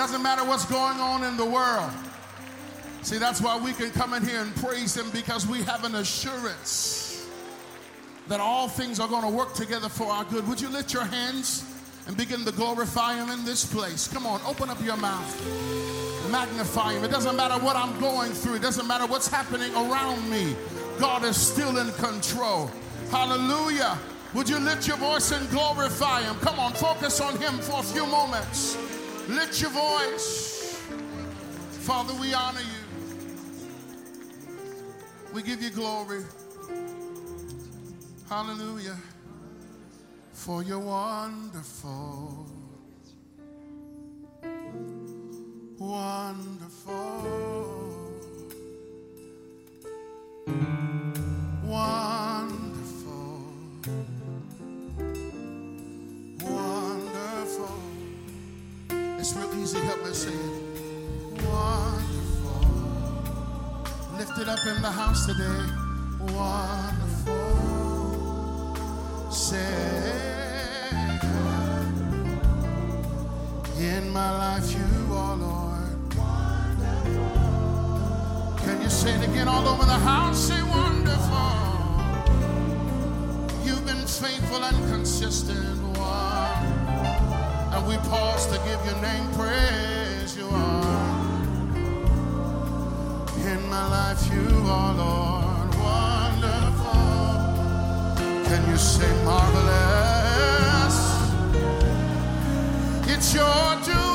Doesn't matter what's going on in the world. See, that's why we can come in here and praise Him because we have an assurance that all things are going to work together for our good. Would you lift your hands and begin to glorify Him in this place? Come on, open up your mouth. Magnify Him. It doesn't matter what I'm going through, it doesn't matter what's happening around me. God is still in control. Hallelujah. Would you lift your voice and glorify Him? Come on, focus on Him for a few moments. Lift your voice. Father, we honor you. We give you glory. Hallelujah. For you're wonderful. Wonderful. Wonderful. It's real easy. Help me say it. Wonderful. Lift it up in the house today. Wonderful. Say, in my life, you are Lord. Wonderful. Can you say it again all over the house? Say, wonderful. You've been faithful and consistent. One. And we pause to give your name praise. You are. In my life, you are Lord. Wonderful. Can you say marvelous? It's your doing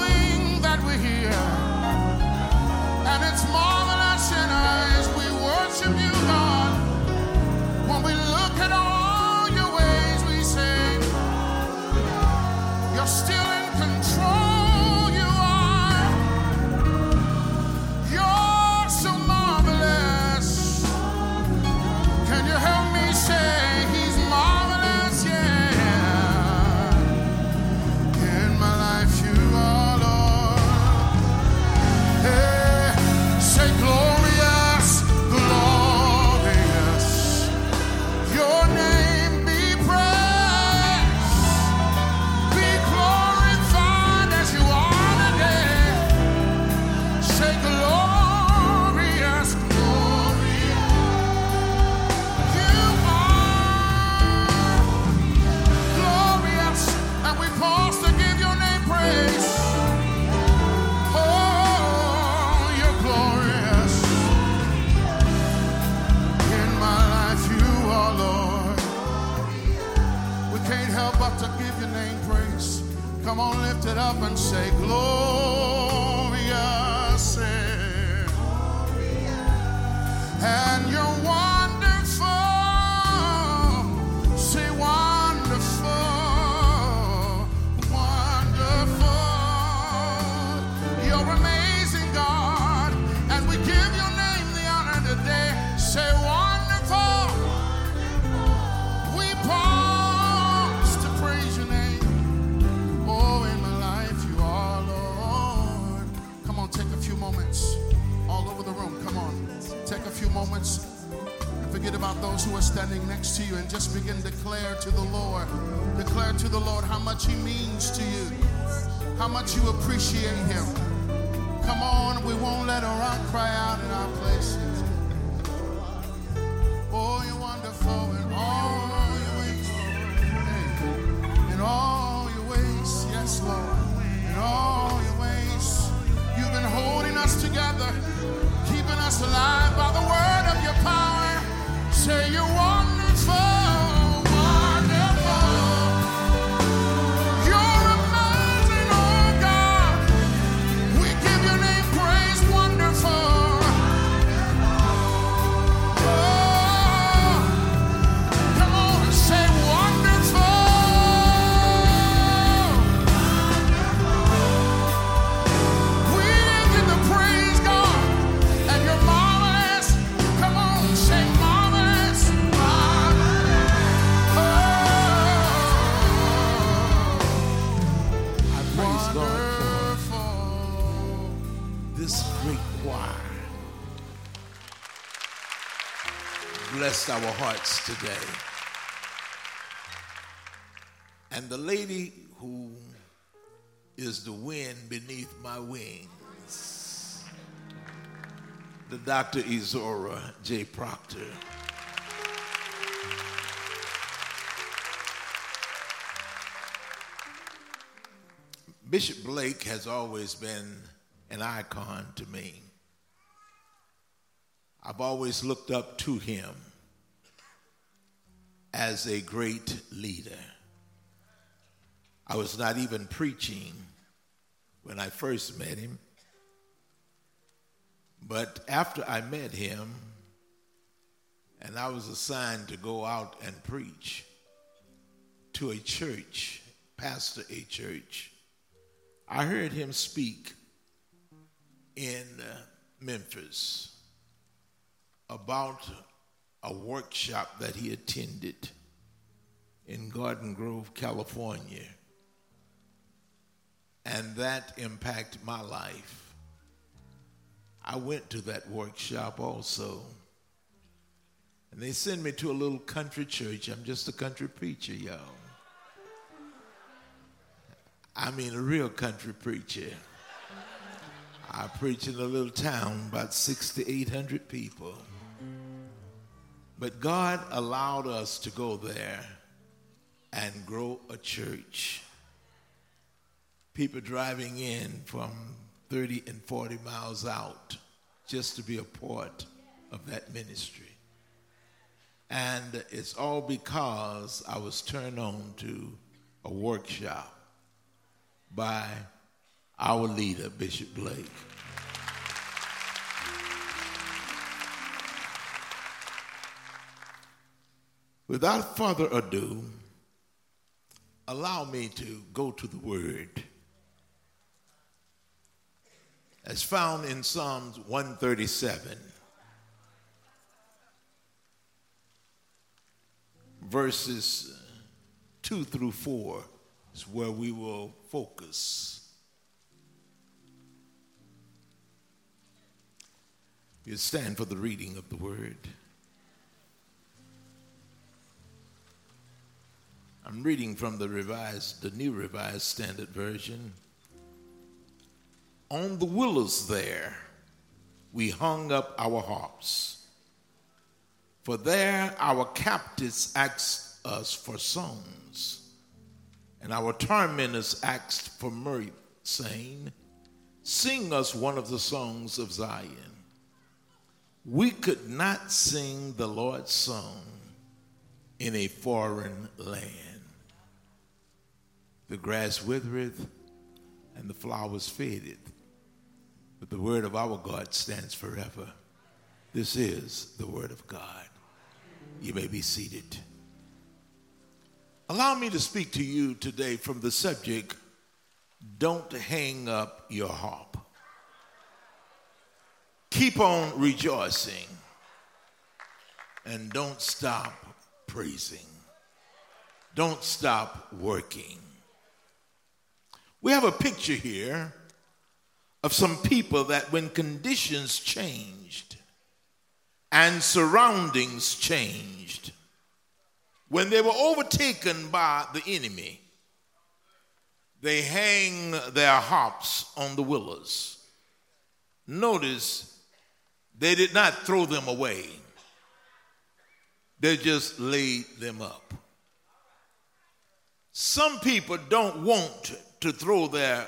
blessed our hearts today. And the lady who is the wind beneath my wings, the Dr. Izora J. Proctor. Bishop Blake has always been an icon to me. I've always looked up to him as a great leader. I was not even preaching when I first met him, but after I met him, and I was assigned to go out and preach to a church, pastor a church, I heard him speak in uh, Memphis about a workshop that he attended in Garden Grove, California. And that impacted my life. I went to that workshop also. And they sent me to a little country church. I'm just a country preacher, y'all. I mean, a real country preacher. I preach in a little town, about six to 800 people. But God allowed us to go there and grow a church. People driving in from 30 and 40 miles out just to be a part of that ministry. And it's all because I was turned on to a workshop by our leader, Bishop Blake. Without further ado, allow me to go to the Word. As found in Psalms 137, verses 2 through 4 is where we will focus. You stand for the reading of the Word. I'm reading from the revised, the New Revised Standard Version. On the willows there, we hung up our harps. For there our captives asked us for songs, and our tormentors asked for mirth, saying, Sing us one of the songs of Zion. We could not sing the Lord's song in a foreign land. The grass withereth and the flowers fadeth, but the word of our God stands forever. This is the word of God. You may be seated. Allow me to speak to you today from the subject Don't Hang Up Your Harp. Keep on rejoicing and don't stop praising. Don't stop working. We have a picture here of some people that when conditions changed and surroundings changed, when they were overtaken by the enemy, they hang their harps on the willows. Notice they did not throw them away, they just laid them up. Some people don't want to throw their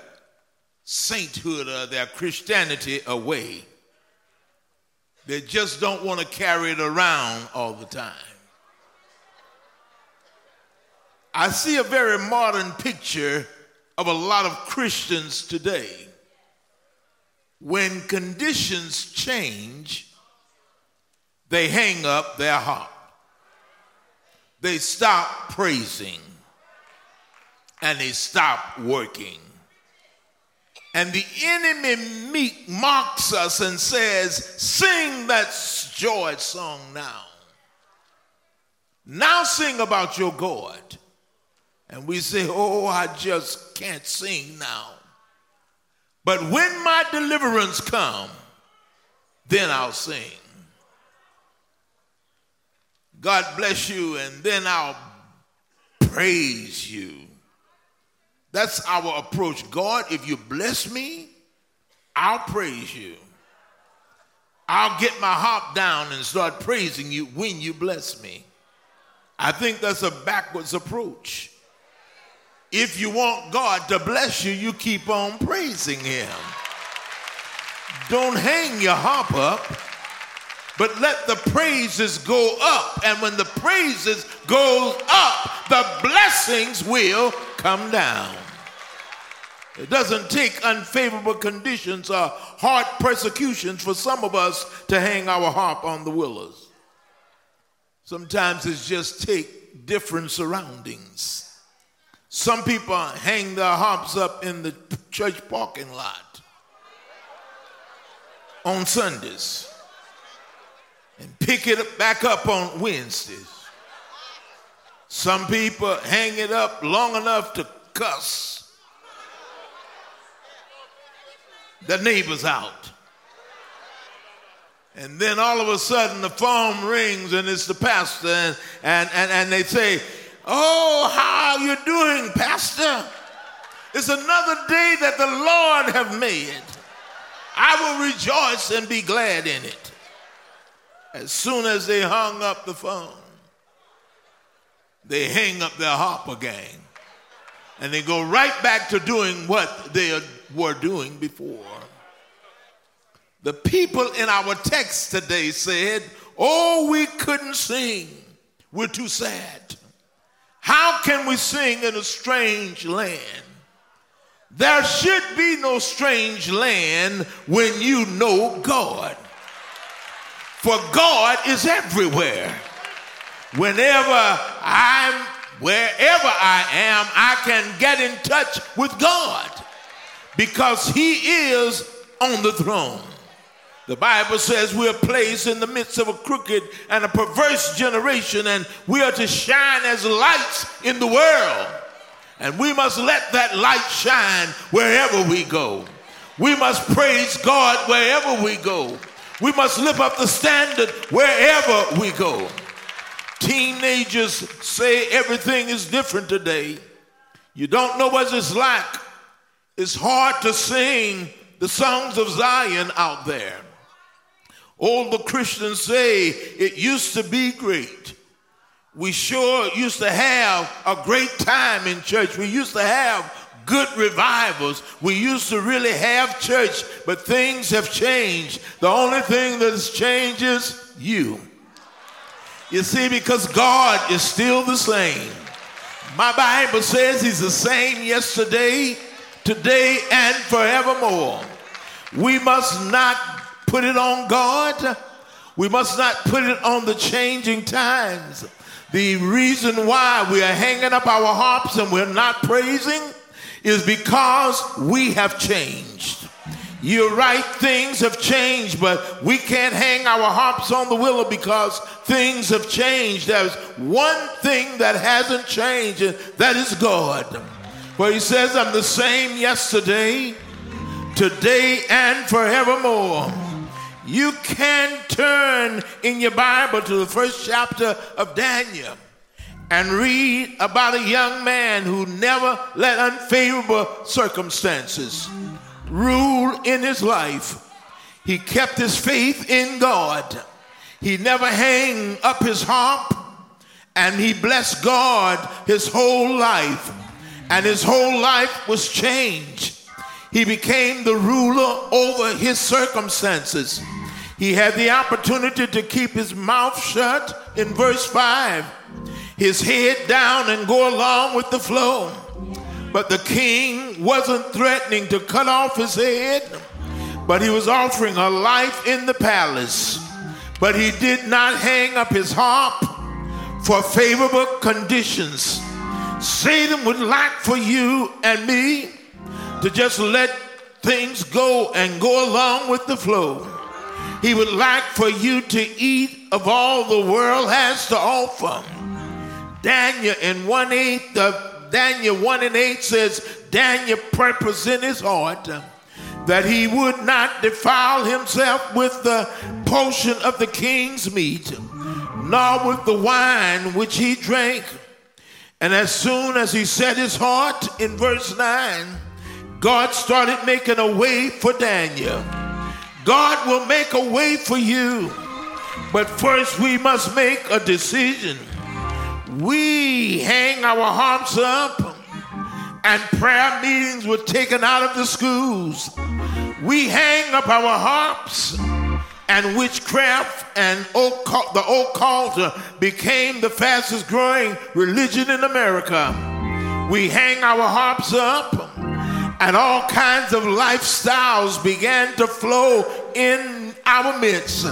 sainthood or their Christianity away. They just don't want to carry it around all the time. I see a very modern picture of a lot of Christians today. When conditions change, they hang up their heart. They stop praising and they stop working. And the enemy mocks us and says, Sing that joy song now. Now sing about your God. And we say, Oh, I just can't sing now. But when my deliverance come, then I'll sing. God bless you, and then I'll praise you. That's our approach. God, if you bless me, I'll praise you. I'll get my harp down and start praising you when you bless me. I think that's a backwards approach. If you want God to bless you, you keep on praising Him. Don't hang your harp up, but let the praises go up. And when the praises go up, the blessings will come down. It doesn't take unfavorable conditions or hard persecutions for some of us to hang our harp on the willows. Sometimes it's just take different surroundings. Some people hang their harps up in the church parking lot on Sundays and pick it back up on Wednesdays. Some people hang it up long enough to cuss the neighbors out. And then all of a sudden the phone rings and it's the pastor and, and, and, and they say, Oh, how are you doing, Pastor? It's another day that the Lord have made. I will rejoice and be glad in it. As soon as they hung up the phone, they hang up their harp again. And they go right back to doing what they were doing before. The people in our text today said, Oh, we couldn't sing. We're too sad. How can we sing in a strange land? There should be no strange land when you know God. For God is everywhere. Whenever I'm, wherever I am, I can get in touch with God because He is on the throne. The Bible says we're placed in the midst of a crooked and a perverse generation, and we are to shine as lights in the world. And we must let that light shine wherever we go. We must praise God wherever we go. We must lift up the standard wherever we go. Teenagers say everything is different today. You don't know what it's like. It's hard to sing the songs of Zion out there. All the Christians say it used to be great. We sure used to have a great time in church. We used to have good revivals. We used to really have church, but things have changed. The only thing that has changed is you. You see, because God is still the same. My Bible says He's the same yesterday, today, and forevermore. We must not put it on God. We must not put it on the changing times. The reason why we are hanging up our harps and we're not praising is because we have changed. You're right, things have changed, but we can't hang our harps on the willow because things have changed. There's one thing that hasn't changed, and that is God. Where He says, I'm the same yesterday, today, and forevermore. You can turn in your Bible to the first chapter of Daniel and read about a young man who never let unfavorable circumstances rule in his life. He kept his faith in God. He never hang up his harp and he blessed God his whole life. And his whole life was changed. He became the ruler over his circumstances. He had the opportunity to keep his mouth shut in verse 5, his head down and go along with the flow. But the king wasn't threatening to cut off his head, but he was offering a life in the palace. But he did not hang up his harp for favorable conditions. Satan would like for you and me to just let things go and go along with the flow. He would like for you to eat of all the world has to offer. Daniel in 1 8 of Daniel 1 and 8 says, Daniel purposed in his heart that he would not defile himself with the portion of the king's meat, nor with the wine which he drank. And as soon as he set his heart in verse 9, God started making a way for Daniel. God will make a way for you. But first, we must make a decision. We hang our harps up, and prayer meetings were taken out of the schools. We hang up our harps, and witchcraft and occult, the occult became the fastest growing religion in America. We hang our harps up, and all kinds of lifestyles began to flow in our midst.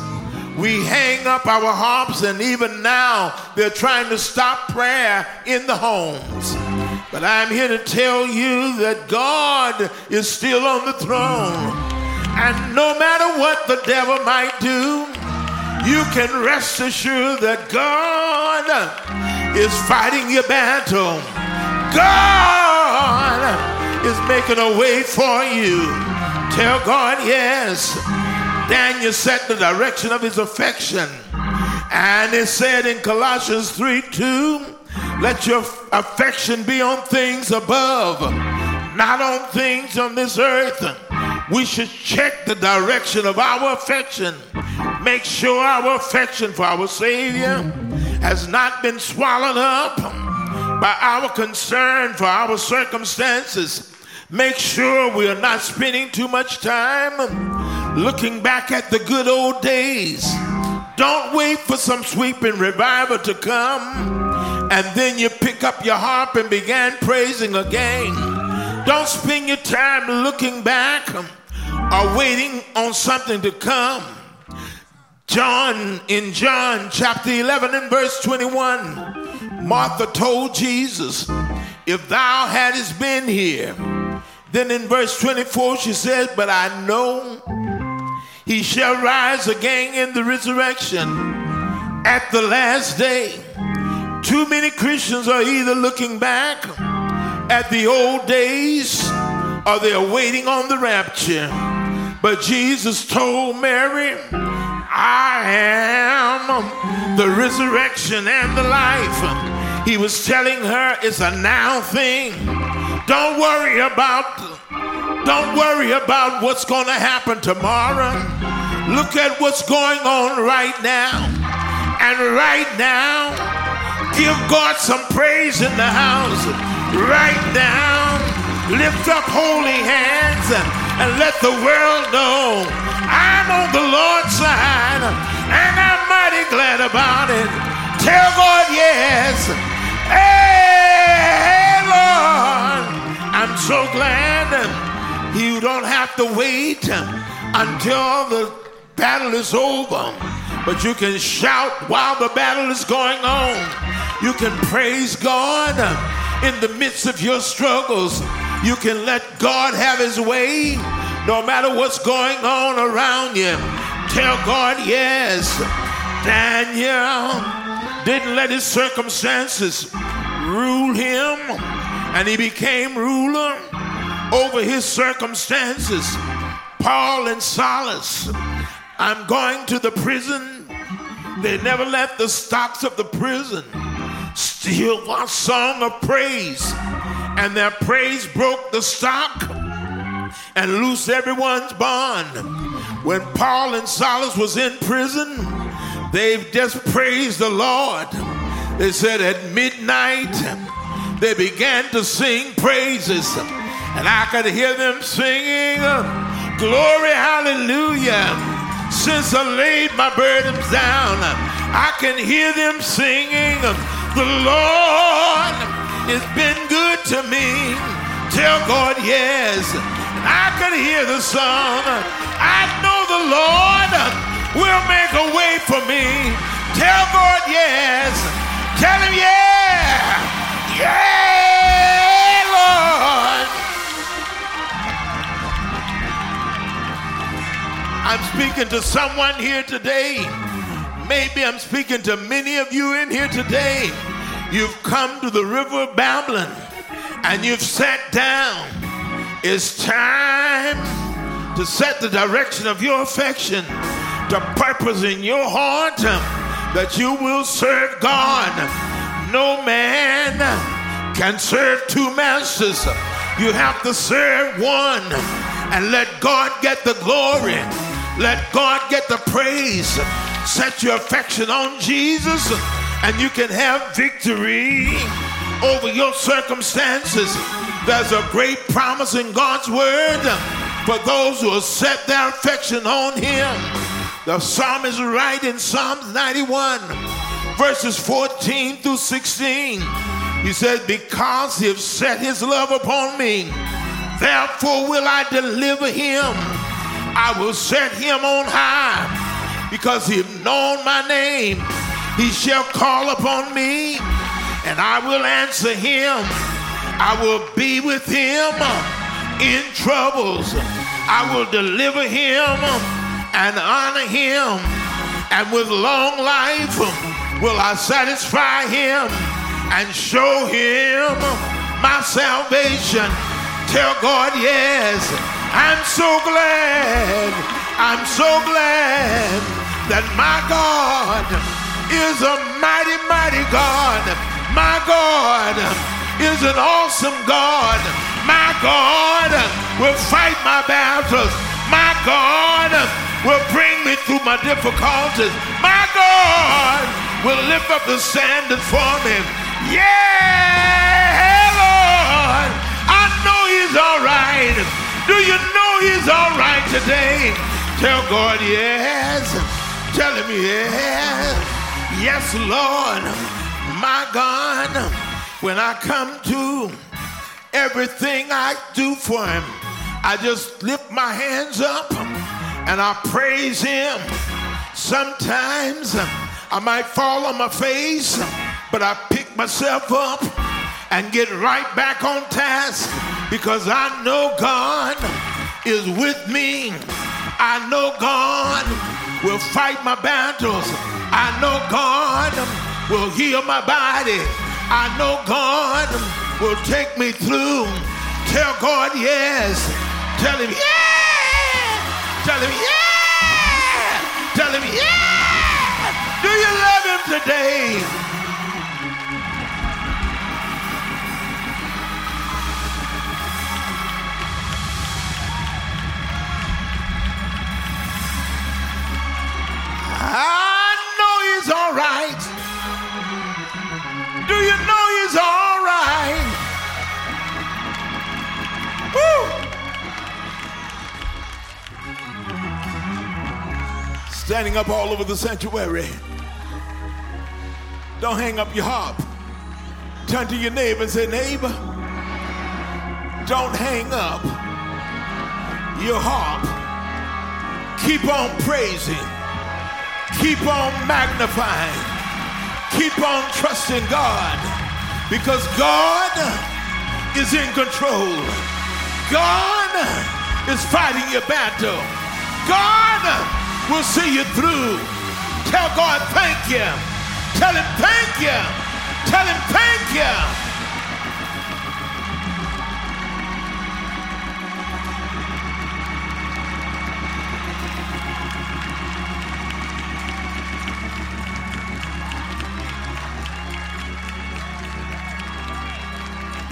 We hang up our harps, and even now they're trying to stop prayer in the homes. But I'm here to tell you that God is still on the throne. And no matter what the devil might do, you can rest assured that God is fighting your battle. God is making a way for you. Tell God yes. Daniel set the direction of his affection. And it said in Colossians 3 2, let your affection be on things above, not on things on this earth. We should check the direction of our affection. Make sure our affection for our Savior has not been swallowed up by our concern for our circumstances. Make sure we are not spending too much time looking back at the good old days. Don't wait for some sweeping revival to come and then you pick up your harp and begin praising again. Don't spend your time looking back or waiting on something to come. John, in John chapter 11 and verse 21, Martha told Jesus, If thou hadst been here, then in verse 24 she says, But I know he shall rise again in the resurrection at the last day. Too many Christians are either looking back at the old days uh, or they're waiting on the rapture. But Jesus told Mary, I am the resurrection and the life. He was telling her it's a now thing. Don't worry about don't worry about what's going to happen tomorrow. Look at what's going on right now. And right now, give God some praise in the house. Right now, lift up holy hands and let the world know I'm on the Lord's side and I'm mighty glad about it. Tell God yes. Hey, Lord, I'm so glad you don't have to wait until the battle is over, but you can shout while the battle is going on. You can praise God in the midst of your struggles. You can let God have his way no matter what's going on around you. Tell God yes. Daniel didn't let his circumstances rule him, and he became ruler over his circumstances. Paul and Silas, I'm going to the prison. They never left the stocks of the prison steal a song of praise, and their praise broke the stock and loose everyone's bond. When Paul and Silas was in prison, they just praised the Lord. They said at midnight they began to sing praises, and I could hear them singing, "Glory, Hallelujah." Since I laid my burdens down, I can hear them singing, "The Lord has been good to me." Tell God yes. I can hear the song. I know the Lord will make a way for me. Tell God yes. Tell him yeah. Yeah, Lord. I'm speaking to someone here today. Maybe I'm speaking to many of you in here today. You've come to the river of Babylon and you've sat down. It's time to set the direction of your affection, to purpose in your heart um, that you will serve God. No man can serve two masters. You have to serve one and let God get the glory. Let God get the praise. Set your affection on Jesus and you can have victory over your circumstances. There's a great promise in God's word for those who have set their affection on Him. The psalmist right in Psalms 91, verses 14 through 16. He said, Because he has set his love upon me, therefore will I deliver him. I will set him on high, because he known my name. He shall call upon me, and I will answer him. I will be with him in troubles. I will deliver him and honor him, and with long life will I satisfy him and show him my salvation. Tell God, yes, I'm so glad, I'm so glad that my God is a mighty, mighty God. My God is an awesome God. My God will fight my battles. My God will bring me through my difficulties. My God will lift up the standard for me. Yeah, Lord. I know He's all right. Do you know He's all right today? Tell God yes. Tell me, yes. Yes, Lord. My God, when I come to everything I do for Him, I just lift my hands up and I praise Him. Sometimes I might fall on my face but I pick myself up and get right back on task because I know God is with me. I know God will fight my battles. I know God will heal my body. I know God will take me through. Tell God yes. Tell him yeah. Tell him yeah. Tell him yeah. Do you love him today? I know he's all right. Do you know he's all right? Woo! Standing up all over the sanctuary. Don't hang up your harp. Turn to your neighbor and say, neighbor, don't hang up your harp. Keep on praising. Keep on magnifying. Keep on trusting God because God is in control. God is fighting your battle. God will see you through. Tell God thank you. Tell him thank you. Tell him thank you.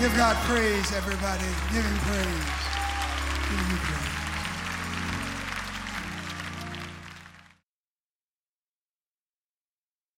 Give God praise, everybody. Give him praise.